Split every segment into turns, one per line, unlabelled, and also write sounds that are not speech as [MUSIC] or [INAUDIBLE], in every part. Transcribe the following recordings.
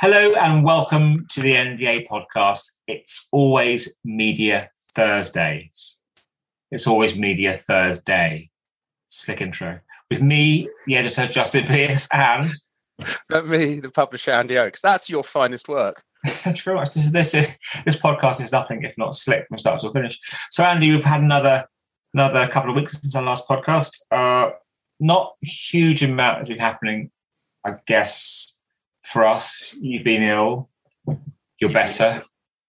Hello and welcome to the NDA podcast. It's always Media Thursdays. It's always Media Thursday. Slick intro. With me, the editor, Justin Pearse, and. [LAUGHS]
Not me, the publisher, Andy Oakes. That's your finest work. [LAUGHS]
Thank you very much. This is this is, this podcast is nothing if not slick from start to finish. So, Andy, we've had another another couple of weeks since our last podcast. Uh, not huge amount has been happening, I guess, for us, you've been ill, you're better.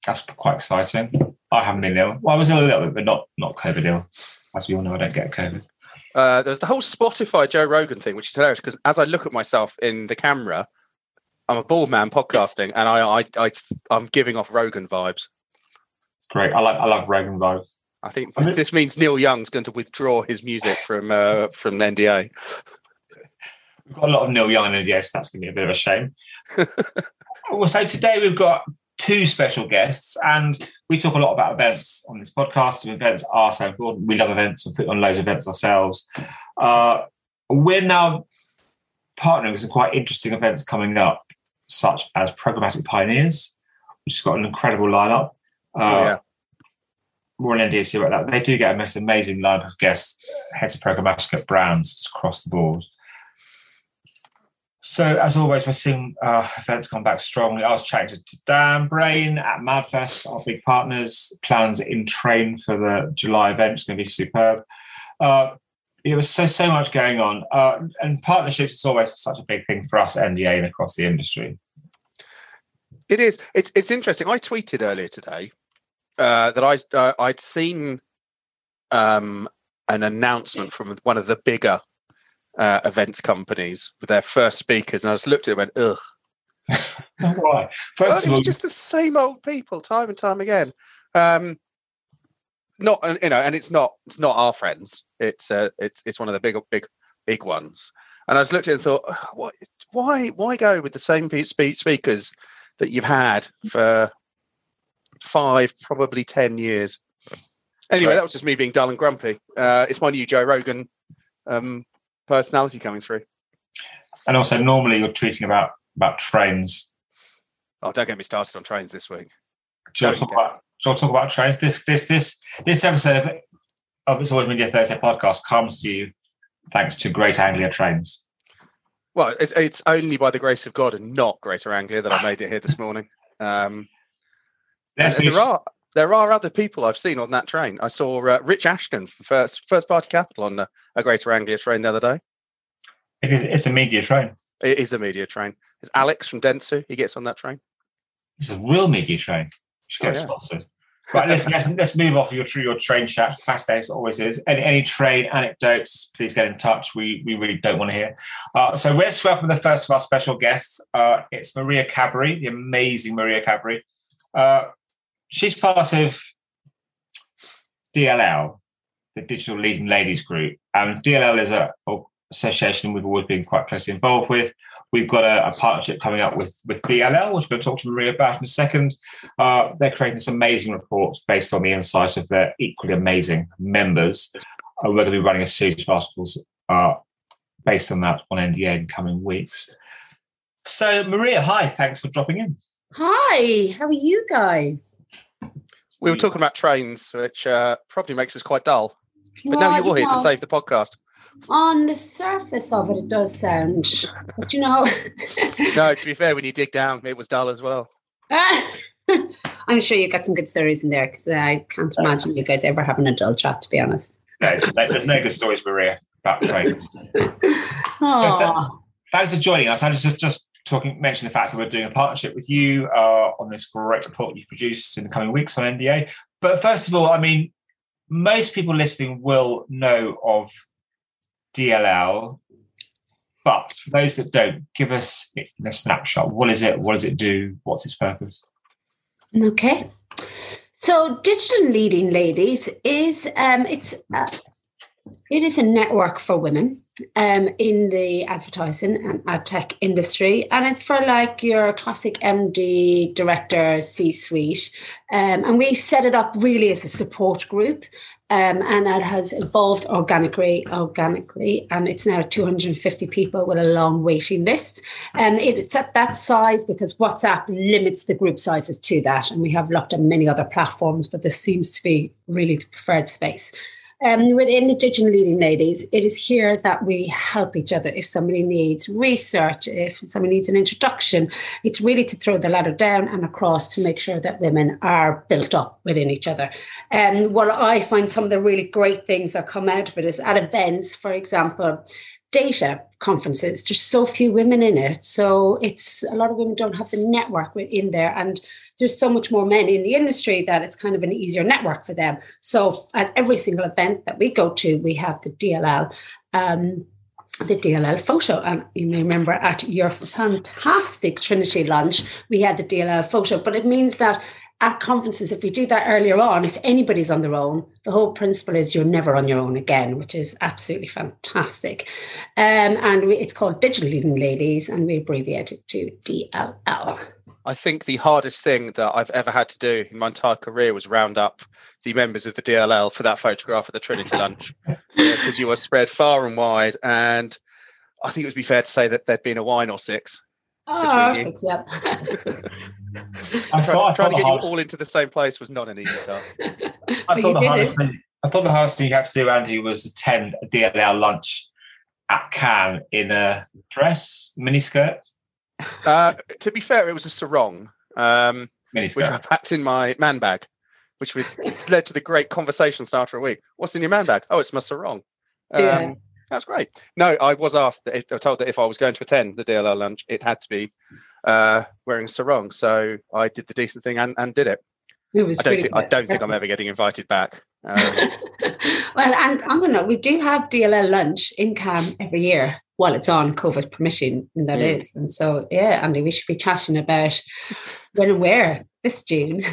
That's quite exciting. I haven't been ill. Well, I was ill a little bit, but not not COVID ill. As we all know, I don't get COVID.
Uh, there's the whole Spotify Joe Rogan thing, which is hilarious because as I look at myself in the camera, I'm a bald man podcasting, and I, I, I I'm giving off Rogan vibes.
It's great. I like I love Rogan vibes.
I think I mean, this means Neil Young's going to withdraw his music from uh, from NDA.
We've got a lot of Neil Young in NDA, so that's going to be a bit of a shame. [LAUGHS] well, so today we've got two special guests, and we talk a lot about events on this podcast. And events are so important. We love events. We put on loads of events ourselves. Uh, we're now partnering with some quite interesting events coming up, such as Programmatic Pioneers, which has got an incredible lineup. Uh, oh, yeah. More on NDAC about that. They do get a most amazing lineup of guests, heads of programmatic brands across the board. So, as always, we're seeing uh, events come back strongly. I was chatting to, Dan Brain at Madfest, our big partners. Plans in train for the July event is going to be superb. Uh, was so so much going on, uh, and partnerships is always such a big thing for us NDA and across the industry.
It is. It's it's interesting. I tweeted earlier today uh, that I uh, I'd seen um, an announcement from one of the bigger uh, events companies with their first speakers, and I just looked at it and went, ugh. [LAUGHS]
Why?
First well, of all, just the same old people, time and time again. Um, not you know, and it's not it's not our friends. It's uh, it's it's one of the big big big ones. And I just looked at it and thought, what? Why why go with the same speakers that you've had for five, probably ten years? Anyway, that was just me being dull and grumpy. Uh, it's my new Joe Rogan um, personality coming through.
And also, normally you're tweeting about about trains.
Oh, don't get me started on trains this week.
Do you, want to talk about, talk about trains? This this this this episode of of It's Always Media Thursday podcast comes to you thanks to Greater Anglia Trains.
Well, it's, it's only by the grace of God and not Greater Anglia that I made it here this morning. Um, there are there are other people I've seen on that train. I saw uh, Rich Ashton from First First Party Capital on a, a Greater Anglia train the other day.
It is. It's a media train.
It is a media train. It's Alex from Dentsu. He gets on that train.
It's a real media train. Should get oh, yeah. sponsored. Right, let's, let's, let's, move off your your train chat. Fast as always is. Any, any train anecdotes, please get in touch. We we really don't want to hear. Uh, so let's welcome the first of our special guests. Uh, it's Maria Cadbury, the amazing Maria Cadbury. Uh, she's part of DLL, the Digital Leading Ladies Group. And DLL is a, a association we've always been quite closely involved with. We've got a, a, partnership coming up with, with DLL, which to talk to Maria about in a second. Uh, they're creating this amazing reports based on the insight of their equally amazing members. Uh, we're going to be running a series of articles uh, based on that on NDA in coming weeks. So, Maria, hi, thanks for dropping in.
Hi, how are you guys?
We were talking about trains, which uh, probably makes us quite dull. But well, now you're you here know, to save the podcast.
On the surface of it, it does sound, but you know. [LAUGHS]
no, to be fair, when you dig down, it was dull as well. [LAUGHS]
I'm sure you got some good stories in there because I can't imagine you guys ever having a dull chat, to be honest.
No, there's no good stories, Maria, about trains. [LAUGHS] Thanks for joining us. I just just talking mention the fact that we're doing a partnership with you uh, on this great report you produced in the coming weeks on NDA. But first of all, I mean, most people listening will know of DLL, but for those that don't, give us a snapshot. What is it? What does it do? What's its purpose?
Okay. So, digital leading ladies is um, it's uh, It is a network for women um, in the advertising and ad tech industry. And it's for like your classic MD, director, C suite. Um, and we set it up really as a support group. Um, and it has evolved organically, organically, and it's now 250 people with a long waiting list. And um, it's at that size because WhatsApp limits the group sizes to that, and we have looked at many other platforms, but this seems to be really the preferred space. Um, within the Digital Leading Ladies, it is here that we help each other. If somebody needs research, if somebody needs an introduction, it's really to throw the ladder down and across to make sure that women are built up within each other. And um, what I find some of the really great things that come out of it is at events, for example, data conferences there's so few women in it so it's a lot of women don't have the network in there and there's so much more men in the industry that it's kind of an easier network for them so at every single event that we go to we have the dll um, the DLL photo. And you may remember at your fantastic Trinity lunch, we had the DLL photo, but it means that at conferences, if we do that earlier on, if anybody's on their own, the whole principle is you're never on your own again, which is absolutely fantastic. Um, and we, it's called Digital Leading Ladies, and we abbreviate it to DLL.
I think the hardest thing that I've ever had to do in my entire career was round up the members of the DLL for that photograph at the Trinity lunch [LAUGHS] because you were spread far and wide. And I think it would be fair to say that there'd been a wine or six.
Oh, six, yeah. [LAUGHS]
I thought, trying to get hardest... you all into the same place was not an easy task. [LAUGHS]
I, thought the hardest thing, I thought the hardest thing you had to do, Andy, was attend a DLL lunch at Cannes in a dress, miniskirt.
Uh, to be fair, it was a sarong, um, which I packed in my man bag, which was, led to the great conversations after a week. What's in your man bag? Oh, it's my sarong. Um, yeah. That's great. No, I was asked, I was told that if I was going to attend the DLL lunch, it had to be uh, wearing sarong. So I did the decent thing and, and did it. It was I don't, think, I don't think I'm ever getting invited back. [LAUGHS] Um,
well, and I'm gonna. We do have DLL lunch in Cannes every year while it's on COVID permission, and that mm. is. And so, yeah, Andy, we should be chatting about when and where this June,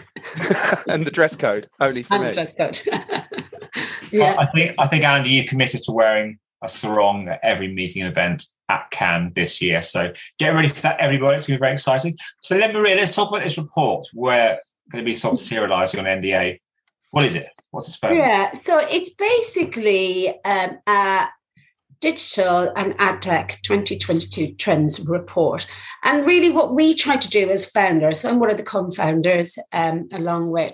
[LAUGHS]
and the dress code only for
and
me.
The dress code. [LAUGHS]
yeah, I think I think Andy, you committed to wearing a sarong at every meeting and event at Cannes this year. So get ready for that, everybody. It's going to be very exciting. So let Maria, let's talk about this report. We're going to be sort of serializing on NDA. What is it? What's the it
Yeah, so it's basically um, a digital and ad tech 2022 trends report. And really, what we try to do as founders, so I'm one of the co founders, um, along with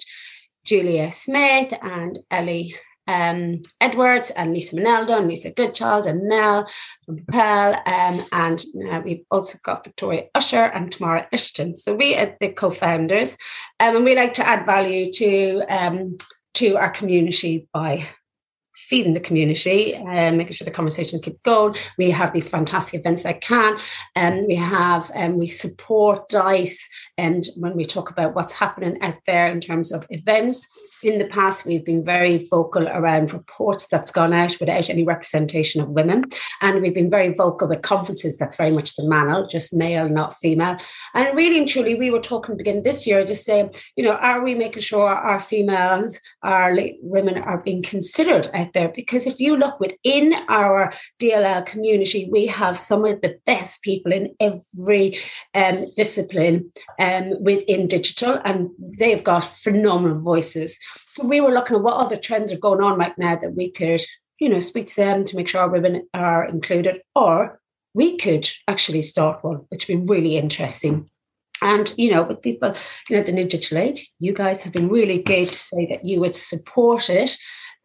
Julia Smith and Ellie um, Edwards and Lisa Menaldo and Lisa Goodchild and Mel from Propel. Um, and uh, we've also got Victoria Usher and Tamara Ishton. So we are the co-founders um, and we like to add value to um, to our community by feeding the community and making sure the conversations keep going. We have these fantastic events that can, and um, we have and um, we support Dice. And when we talk about what's happening out there in terms of events, in the past we've been very vocal around reports that's gone out without any representation of women, and we've been very vocal with conferences that's very much the manel, just male, not female. And really and truly, we were talking beginning this year, just saying, you know, are we making sure our females, our women are being considered out there? Because if you look within our DLL community, we have some of the best people in every um, discipline um, within digital, and they've got phenomenal voices. So we were looking at what other trends are going on right now that we could, you know, speak to them to make sure women are included, or we could actually start one, which would be really interesting. And you know, with people, you know, the new digital age, you guys have been really good to say that you would support it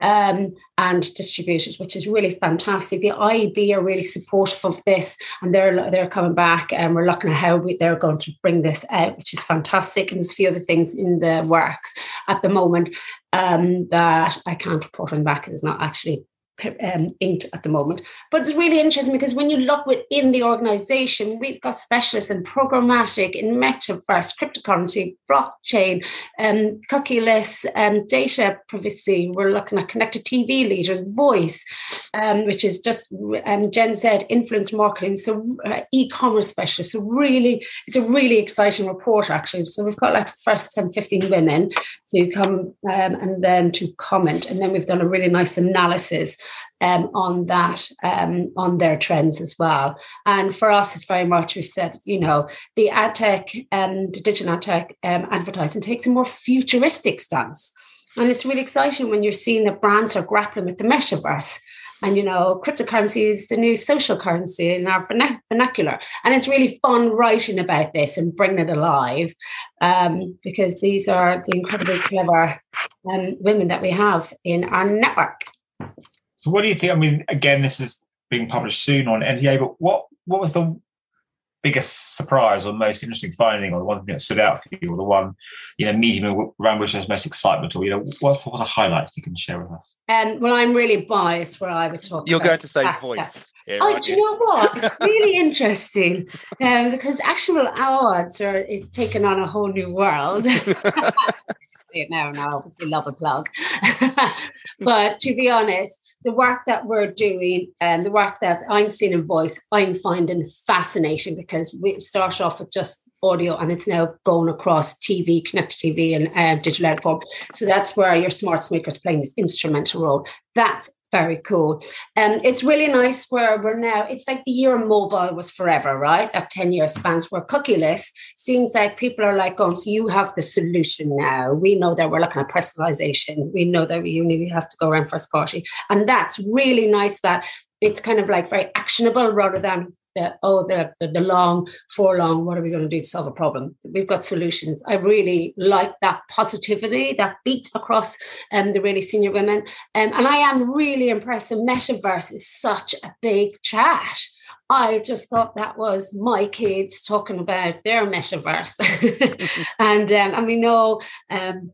um, and distributors, which is really fantastic. The IEB are really supportive of this, and they're they're coming back, and we're looking at how we, they're going to bring this out, which is fantastic. And there's a few other things in the works at the moment um, that I can't report on back. It's not actually um, inked at the moment. But it's really interesting because when you look within the organization, we've got specialists in programmatic, in metaverse, cryptocurrency, blockchain, um, cookieless um, data privacy. We're looking at connected TV leaders, voice, um, which is just um, Gen Z influence marketing, so uh, e-commerce specialists. So really, it's a really exciting report actually. So we've got like first 10, 15 women to come um, and then to comment. And then we've done a really nice analysis um, on that, um, on their trends as well. And for us, it's very much, we've said, you know, the ad tech, um, the digital ad tech um, advertising takes a more futuristic stance. And it's really exciting when you're seeing that brands are grappling with the metaverse and you know, cryptocurrency is the new social currency in our vernacular. And it's really fun writing about this and bringing it alive um, because these are the incredibly clever um, women that we have in our network.
So, what do you think? I mean, again, this is being published soon on NDA, but what what was the biggest surprise or most interesting finding, or the one thing that stood out for you, or the one you know medium around which there's most excitement, or you know what, what was a highlight you can share with us?
Um, well, I'm really biased where I would talk.
You're going to say voice.
Here, oh, do you know what? [LAUGHS] really interesting, um, because actual awards are it's taken on a whole new world. [LAUGHS] [LAUGHS] it now, and I obviously love a plug. but to be honest, the work that we're doing and the work that I'm seeing in voice, I'm finding fascinating because we start off with just audio and it's now going across TV, connected TV, and uh, digital out form. So that's where your smart speakers playing this instrumental role. That's very cool. Um, it's really nice where we're now, it's like the year mobile was forever, right? That 10 year spans where cookieless seems like people are like, oh, so you have the solution now. We know that we're looking at personalization. We know that you need have to go around first party. And that's really nice that it's kind of like very actionable rather than oh the, the, the long for long what are we going to do to solve a problem? We've got solutions. I really like that positivity that beat across um, the really senior women. Um, and i am really impressed. The metaverse is such a big chat. I just thought that was my kids talking about their metaverse. [LAUGHS] and um, and we know um,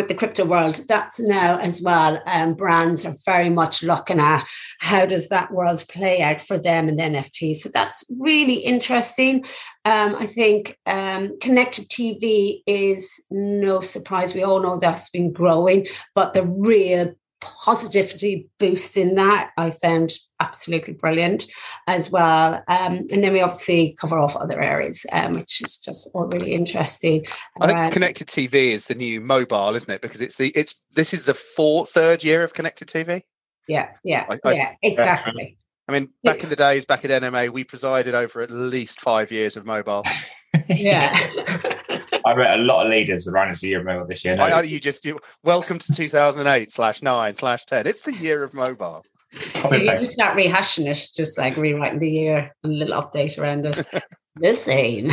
with the crypto world, that's now as well. Um, brands are very much looking at how does that world play out for them and NFT. So that's really interesting. Um, I think um, connected TV is no surprise. We all know that's been growing, but the real positivity boost in that I found absolutely brilliant as well. Um, and then we obviously cover off other areas, um, which is just all really interesting.
I think uh, connected TV is the new mobile, isn't it? Because it's the it's this is the fourth third year of connected TV.
Yeah, yeah, I, yeah, exactly.
I mean, back yeah. in the days, back at NMA, we presided over at least five years of mobile. [LAUGHS]
yeah. [LAUGHS] [LAUGHS]
I met a lot of leaders around it's the year of mobile this year.
No? I, you just you, welcome to 2008 slash nine slash 10. It's the year of mobile.
Yeah, you just start rehashing it, just like rewriting the year and a little update around it. [LAUGHS] the same.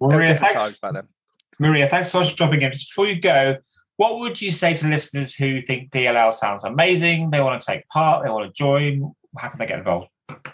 well, Maria, thanks. Maria, thanks so much for dropping in. Before you go, what would you say to listeners who think DLL sounds amazing? They want to take part, they want to join. How can they get involved?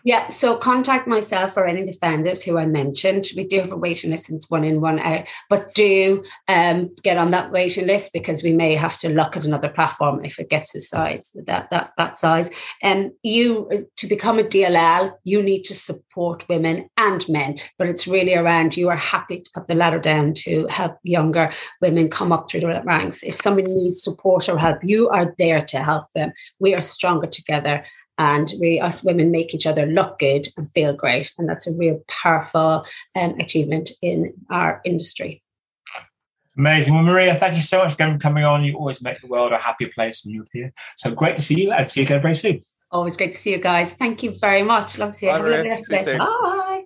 Yeah, so contact myself or any defenders who I mentioned. We do have a waiting list, it's one in, one out, but do um, get on that waiting list because we may have to look at another platform if it gets the size that that that size. And um, you to become a DLL, you need to support women and men, but it's really around you are happy to put the ladder down to help younger women come up through the ranks. If somebody needs support or help, you are there to help them. We are stronger together and we us women make each other look good and feel great and that's a real powerful um, achievement in our industry
Amazing. Well, Maria, thank you so much for coming on. You always make the world a happier place when you appear. So great to see you and see you again very soon.
Always great to see you guys. Thank you very much. Love to see you. Bye, Bye.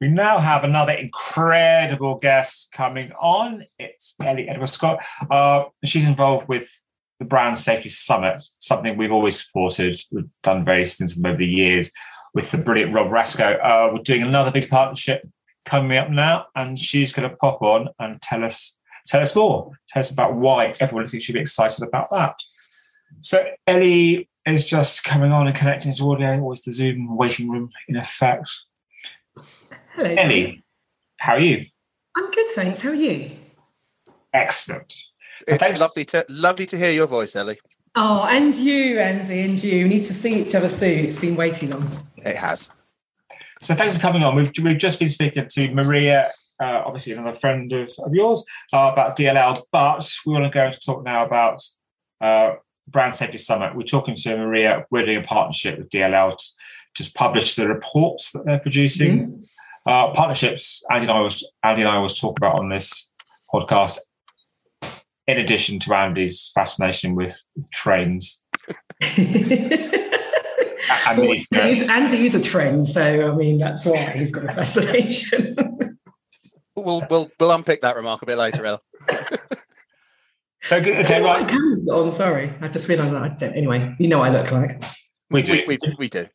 We now have another incredible guest coming on. It's Ellie Edwards-Scott. Uh, she's involved with the Brand Safety Summit, something we've always supported. We've done various things over the years with the brilliant Rob Rasko. Uh, we're doing another big partnership coming up now, and she's going to pop on and tell us tell us more. Tell us about why everyone should be excited about that. So Ellie is just coming on and connecting to audio, always the Zoom waiting room in effect.
Hello,
Ellie. How are you?
I'm good, thanks. How are you?
Excellent.
It's Thanks. lovely to lovely to hear your voice, Ellie.
Oh, and you, Andy, and you. We need to see each other soon. It's been waiting long.
It has.
So thanks for coming on. We've we've just been speaking to Maria, uh, obviously another friend of, of yours, uh, about DLL, but we want to go to talk now about uh, Brand Safety Summit. We're talking to Maria. We're doing a partnership with DLL to just publish the reports that they're producing. Mm-hmm. Uh, partnerships. Andy and I was Andy and I was talk about on this podcast in addition to Andy's fascination with, trains. [LAUGHS] And
Well,
we- uh,
he's, Andy is a trend, so I mean that's why he's got a fascination. [LAUGHS]
We'll we'll we'll unpick that remark a bit later, Ella.
So, good- okay,
My camera's not on. Sorry, I just realised that. I don't. Anyway, you know what I look like.
We do.
We, we, we do.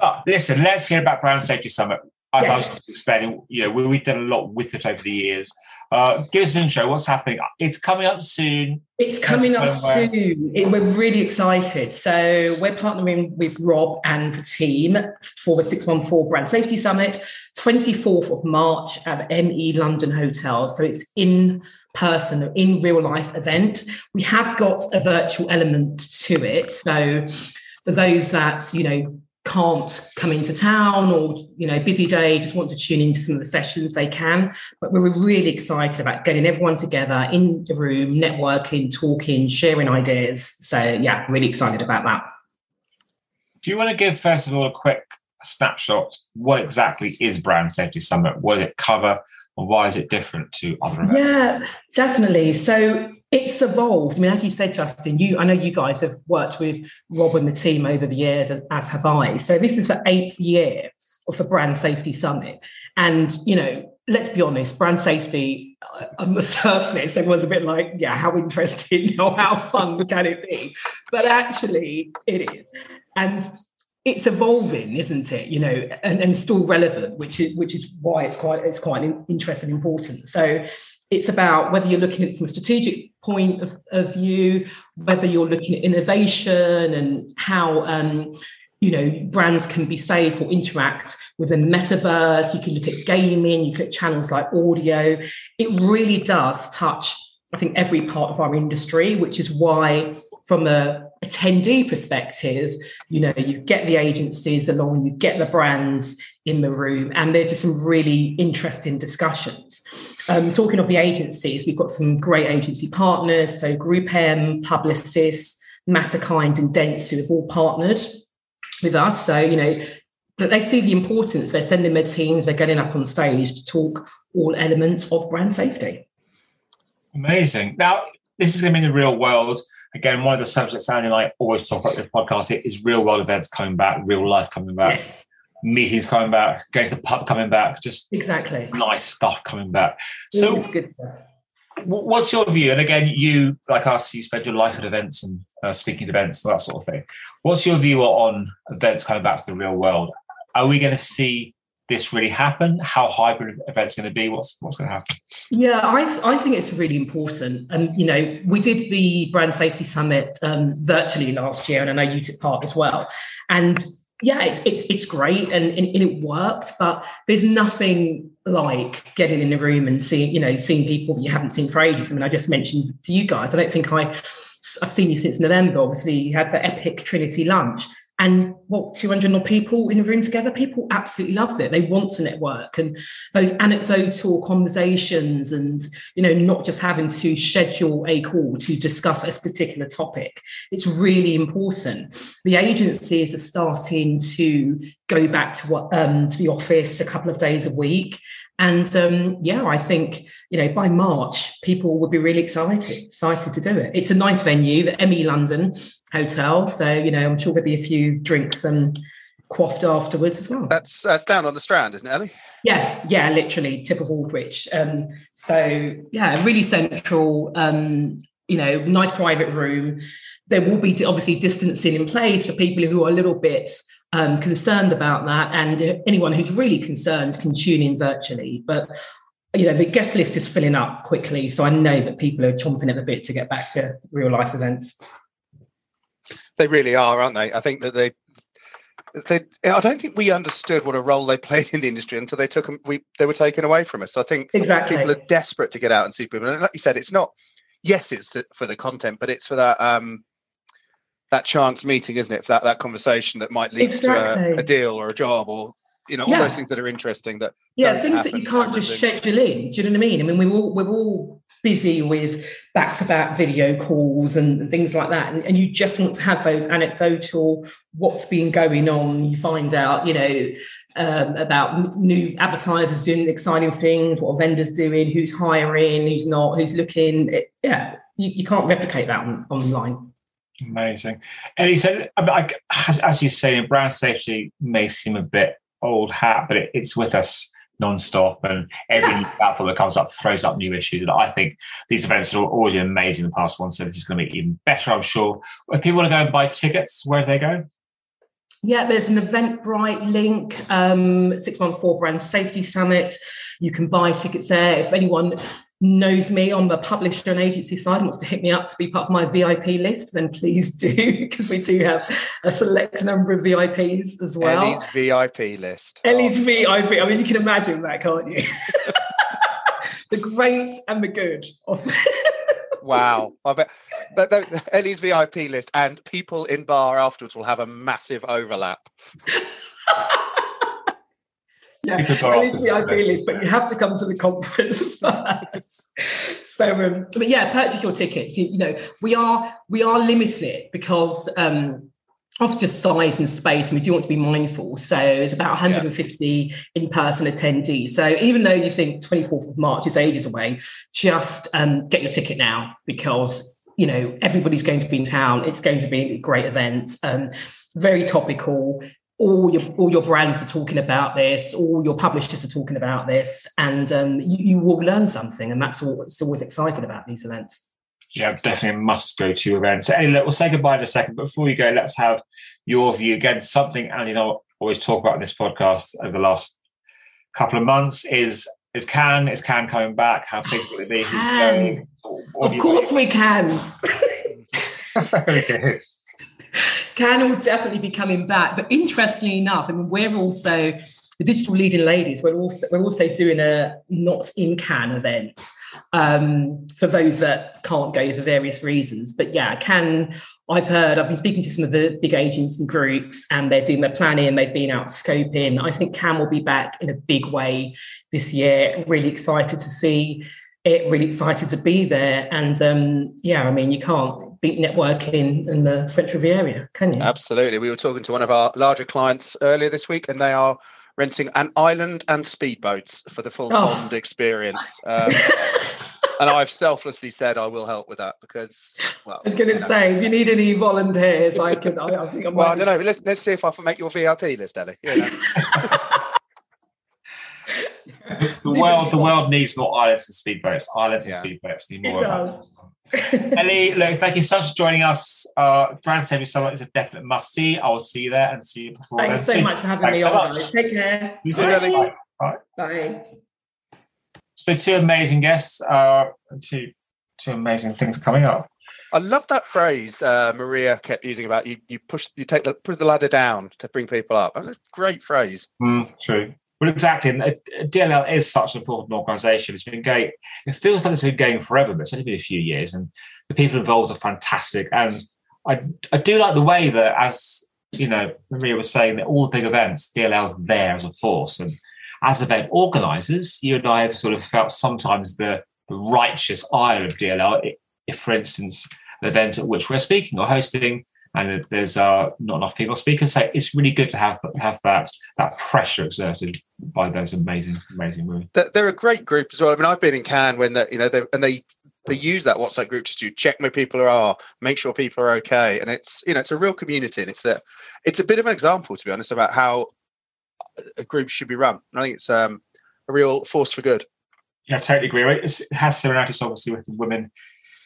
But listen, let's hear about Brand Safety Summit. I
Yes.
was explaining, you know, we, we've done a lot with it over the years. Uh, give us an intro. What's happening? It's coming up soon.
It's coming up soon. It- we're really excited. So we're partnering with Rob and the team for the 614 Brand Safety Summit, 24th of March at the ME London Hotel. So it's in person, in real life event. We have got a virtual element to it. So for those that, you know, can't come into town or you know busy day just want to tune into some of the sessions they can but we're really excited about getting everyone together in the room networking talking sharing ideas so yeah really excited about that
Do you want to give, first of all, a quick snapshot? What exactly is Brand Safety Summit? What does it cover? And why is it different to other events?
Yeah, definitely. So it's evolved. I mean, as you said, Justin, you I know you guys have worked with Rob and the team over the years, as, as have I. So this is the eighth year of the Brand Safety Summit, and you know. Let's be honest, brand safety uh, on the [LAUGHS] surface, everyone's a bit like, yeah, how interesting [LAUGHS] or how fun can it be? But actually, it is. And it's evolving, isn't it? You know, and, and still relevant, which is which is why it's quite it's quite interesting and important. So it's about whether you're looking at it from a strategic point of, of view, whether you're looking at innovation and how um, you know brands can be safe or interact within the metaverse. You can look at gaming, you can look at channels like audio. It really does touch, I think, every part of our industry, which is why, from a attendee perspective, you know, you get the agencies along, you get the brands in the room, and they're just some really interesting discussions. Um, talking of the agencies, we've got some great agency partners. So Group M, Publicis, Matterkind, and Dents, who have all partnered with us. So, you know, that they see the importance. They're sending their teams, they're getting up on stage to talk all elements of brand safety.
Amazing. Now, this is going to be in the real world. Again, one of the subjects Andy and I always talk about this podcast it is real world events coming back, real life coming back,
Yes,
meetings coming back, going to the pub coming back, just
exactly.
nice stuff coming back. So, what's your view? And again, you, like us, you spend your life at events and uh, speaking at events and that sort of thing. What's your view on events coming back to the real world? Are we going to see this really happen? How hybrid events going to be? What's what's going to happen?
Yeah, I, I think it's really important. And, you know, we did the Brand Safety Summit um, virtually last year, and I know you took part as well. And yeah, it's it's it's great and, and, and it worked, but there's nothing like getting in the room and seeing, you know, seeing people that you haven't seen for ages. I mean, I just mentioned to you guys, I don't think I I've seen you since November. Obviously, you had the epic Trinity lunch. And what, 200 odd people in a room together? People absolutely loved it. They want to network and those anecdotal conversations and, you know, not just having to schedule a call to discuss a particular topic. It's really important. The agencies are starting to go back to what um, to the office a couple of days a week. And um, yeah, I think you know by March people would be really excited excited to do it. It's a nice venue, the ME London Hotel, so you know I'm sure there'll be a few drinks and quaffed afterwards as well.
That's that's down on the Strand, isn't it, Ellie?
Yeah, yeah, literally tip of Aldwych. Um, so yeah, really central. Um, you know, nice private room. There will be obviously distancing in place for people who are a little bit um, concerned about that, and anyone who's really concerned can tune in virtually. But you know, the guest list is filling up quickly, so I know that people are chomping at the bit to get back to real life events.
They really are, aren't they? I think that they. They, I don't think we understood what a role they [LAUGHS] played in the industry until they took them. We they were taken away from us. So I think
Exactly.
people are desperate to get out and see people. And like you said, it's not. Yes, it's to, for the content, but it's for that um that chance meeting, isn't it? For that that conversation that might lead to a, a deal or a job or you know all
Yeah.
those things that are interesting. That
yeah things that you can't just schedule in do you know what i mean i mean we're all we're all busy with back-to-back video calls and things like that and, and you just want to have those anecdotal what's been going on you find out you know um, about new advertisers doing exciting things what vendors doing who's hiring who's not who's looking It- yeah you, you can't replicate that on, online
Amazing. And he said, like, as, as you say, brand safety may seem a bit old hat, but it, it's with us non-stop and every [LAUGHS] yeah. platform that comes up throws up new issues and i think these events are already amazing in the past one so this is going to be even better i'm sure if people want to go and buy tickets where do they go
yeah, there's an Eventbrite link, um, 614 Brand Safety Summit. You can buy tickets there. If anyone knows me on the publisher and agency side and wants to hit me up to be part of my VIP list, then please do, [LAUGHS] because we do have a select number of VIPs as well.
Ellie's VIP list.
Ellie's oh. VIP. I mean, you can imagine that, can't you? [LAUGHS] the great and the good.
Of- [LAUGHS] wow. I bet but Ellie's VIP list and people in bar afterwards will have a massive overlap.
Yeah, Ellie's VIP list, but you have to come to the conference [LAUGHS] first. so, um, but yeah, purchase your tickets. You, you, know, we are we are limited because um, of just size and space, and we do want to be mindful. So it's about 150 yeah. in-person attendees. So even though you think 24th of March is ages away, just um, get your ticket now because you know everybody's going to be in town. It's going to be a great event. Um, very topical. All your all your brands are talking about this. All your publishers are talking about this, and um, you, you will learn something. And that's what's always exciting about these events.
Yeah, definitely must go to events. So, anyway, we'll say goodbye in a second. But before we go, let's have your view again. Something, and you know, always talk about in this podcast over the last couple of months is is Cannes is Cannes coming back? How big will it be? [GASPS]
Can. Of course, we can. [LAUGHS] Very good. [LAUGHS] Cannes will definitely be coming back. But interestingly enough, I mean, we're also the digital leading ladies, we're also we're also doing a not in Cannes event um, for those that can't go for various reasons. But yeah, Cannes I've heard. I've been speaking to some of the big agents and groups, and they're doing their planning. and They've been out scoping. I think Cannes will be back in a big way this year. Really excited to see it. Really excited to be there. And um, yeah, I mean, you can't beat networking in the French Riviera, can you?
Absolutely. We were talking to one of our larger clients earlier this week, and they are renting an island and speedboats for the full oh. pond experience. Um, [LAUGHS] and I've selflessly said I will help with that because, well,
I was going to say, if you need any volunteers, I can. I, I think I
Well, I don't know. Let's, let's see if I can make your VIP list, Ellie. You know.
the world, the world needs more islands and speedboats. Islands yeah. and speedboats need more.
It does. [LAUGHS]
Ellie, look, thank you so much for joining us. Uh, Brand Safety Summit is a definite must see. I will see you there and see you before.
Thanks so much for having Thanks me so on. Much. Take care.
See you soon, Ellie. Bye.
Bye. Bye.
So, two amazing guests, uh, two two amazing things coming up.
I love that phrase uh, Maria kept using about you. You push, you take the push the ladder down to bring people up. That's a great phrase.
Mm, true. Well, exactly. And uh, DLL is such an important organisation. It's been going. It feels like it's been going forever, but it's only been a few years, and the people involved are fantastic. And I, I do like the way that, as you know, Maria was saying, that all the big events, DLL's there as a force, and as event organisers, you and I have sort of felt sometimes the, the righteous ire of DLL. If, for instance, an event at which we're speaking or hosting and there's uh, not enough female speakers. So it's really good to have have that that pressure exerted by those amazing amazing women.
They're a great group as well. I mean, I've been in Cannes when they, you know, they, and they they use that WhatsApp group to check where people are, make sure people are okay, and it's you know it's a real community, and it's a it's a bit of an example, to be honest, about how a group should be run. I think it's um, a real force for good.
Yeah, I totally agree. Right? It has similarities, obviously, with the women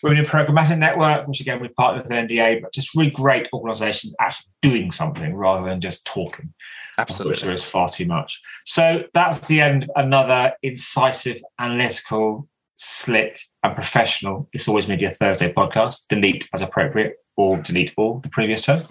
Women in a Programmatic Network, which again we partnered with NDA, but just really great organisations actually doing something rather than just talking.
Absolutely,
there is far too much. So that's the end. Of another incisive, analytical, slick, and professional. It's always Media Thursday podcast. Delete as appropriate, or delete all the previous term.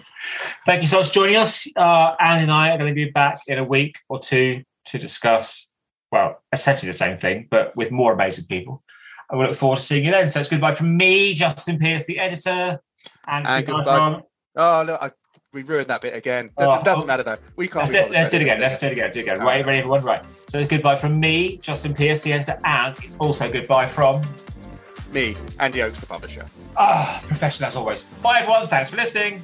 Thank you so much for joining us. Uh, Anne and I are going to be back in a week or two to discuss, well, essentially the same thing, but with more amazing people. I will look forward to seeing you then. So it's goodbye from me, Justin Pearse, the editor, and, and goodbye, goodbye from.
Oh look, I, we ruined that bit again. Oh, doesn't oh, matter though. We can't.
Let's, do, let's do it again. Let's do it again. Do it again. Right, ready, everyone. Right. So it's goodbye from me, Justin Pearse, the editor, and it's also goodbye from
me, Andy Oakes, the publisher.
Ah, oh, professional as always. Bye, everyone. Thanks for listening.